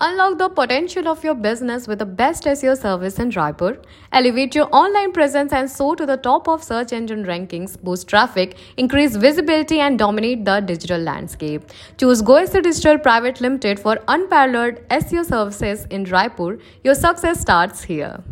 Unlock the potential of your business with the best SEO service in Raipur. Elevate your online presence and soar to the top of search engine rankings, boost traffic, increase visibility, and dominate the digital landscape. Choose GoSEO Digital Private Limited for unparalleled SEO services in Raipur. Your success starts here.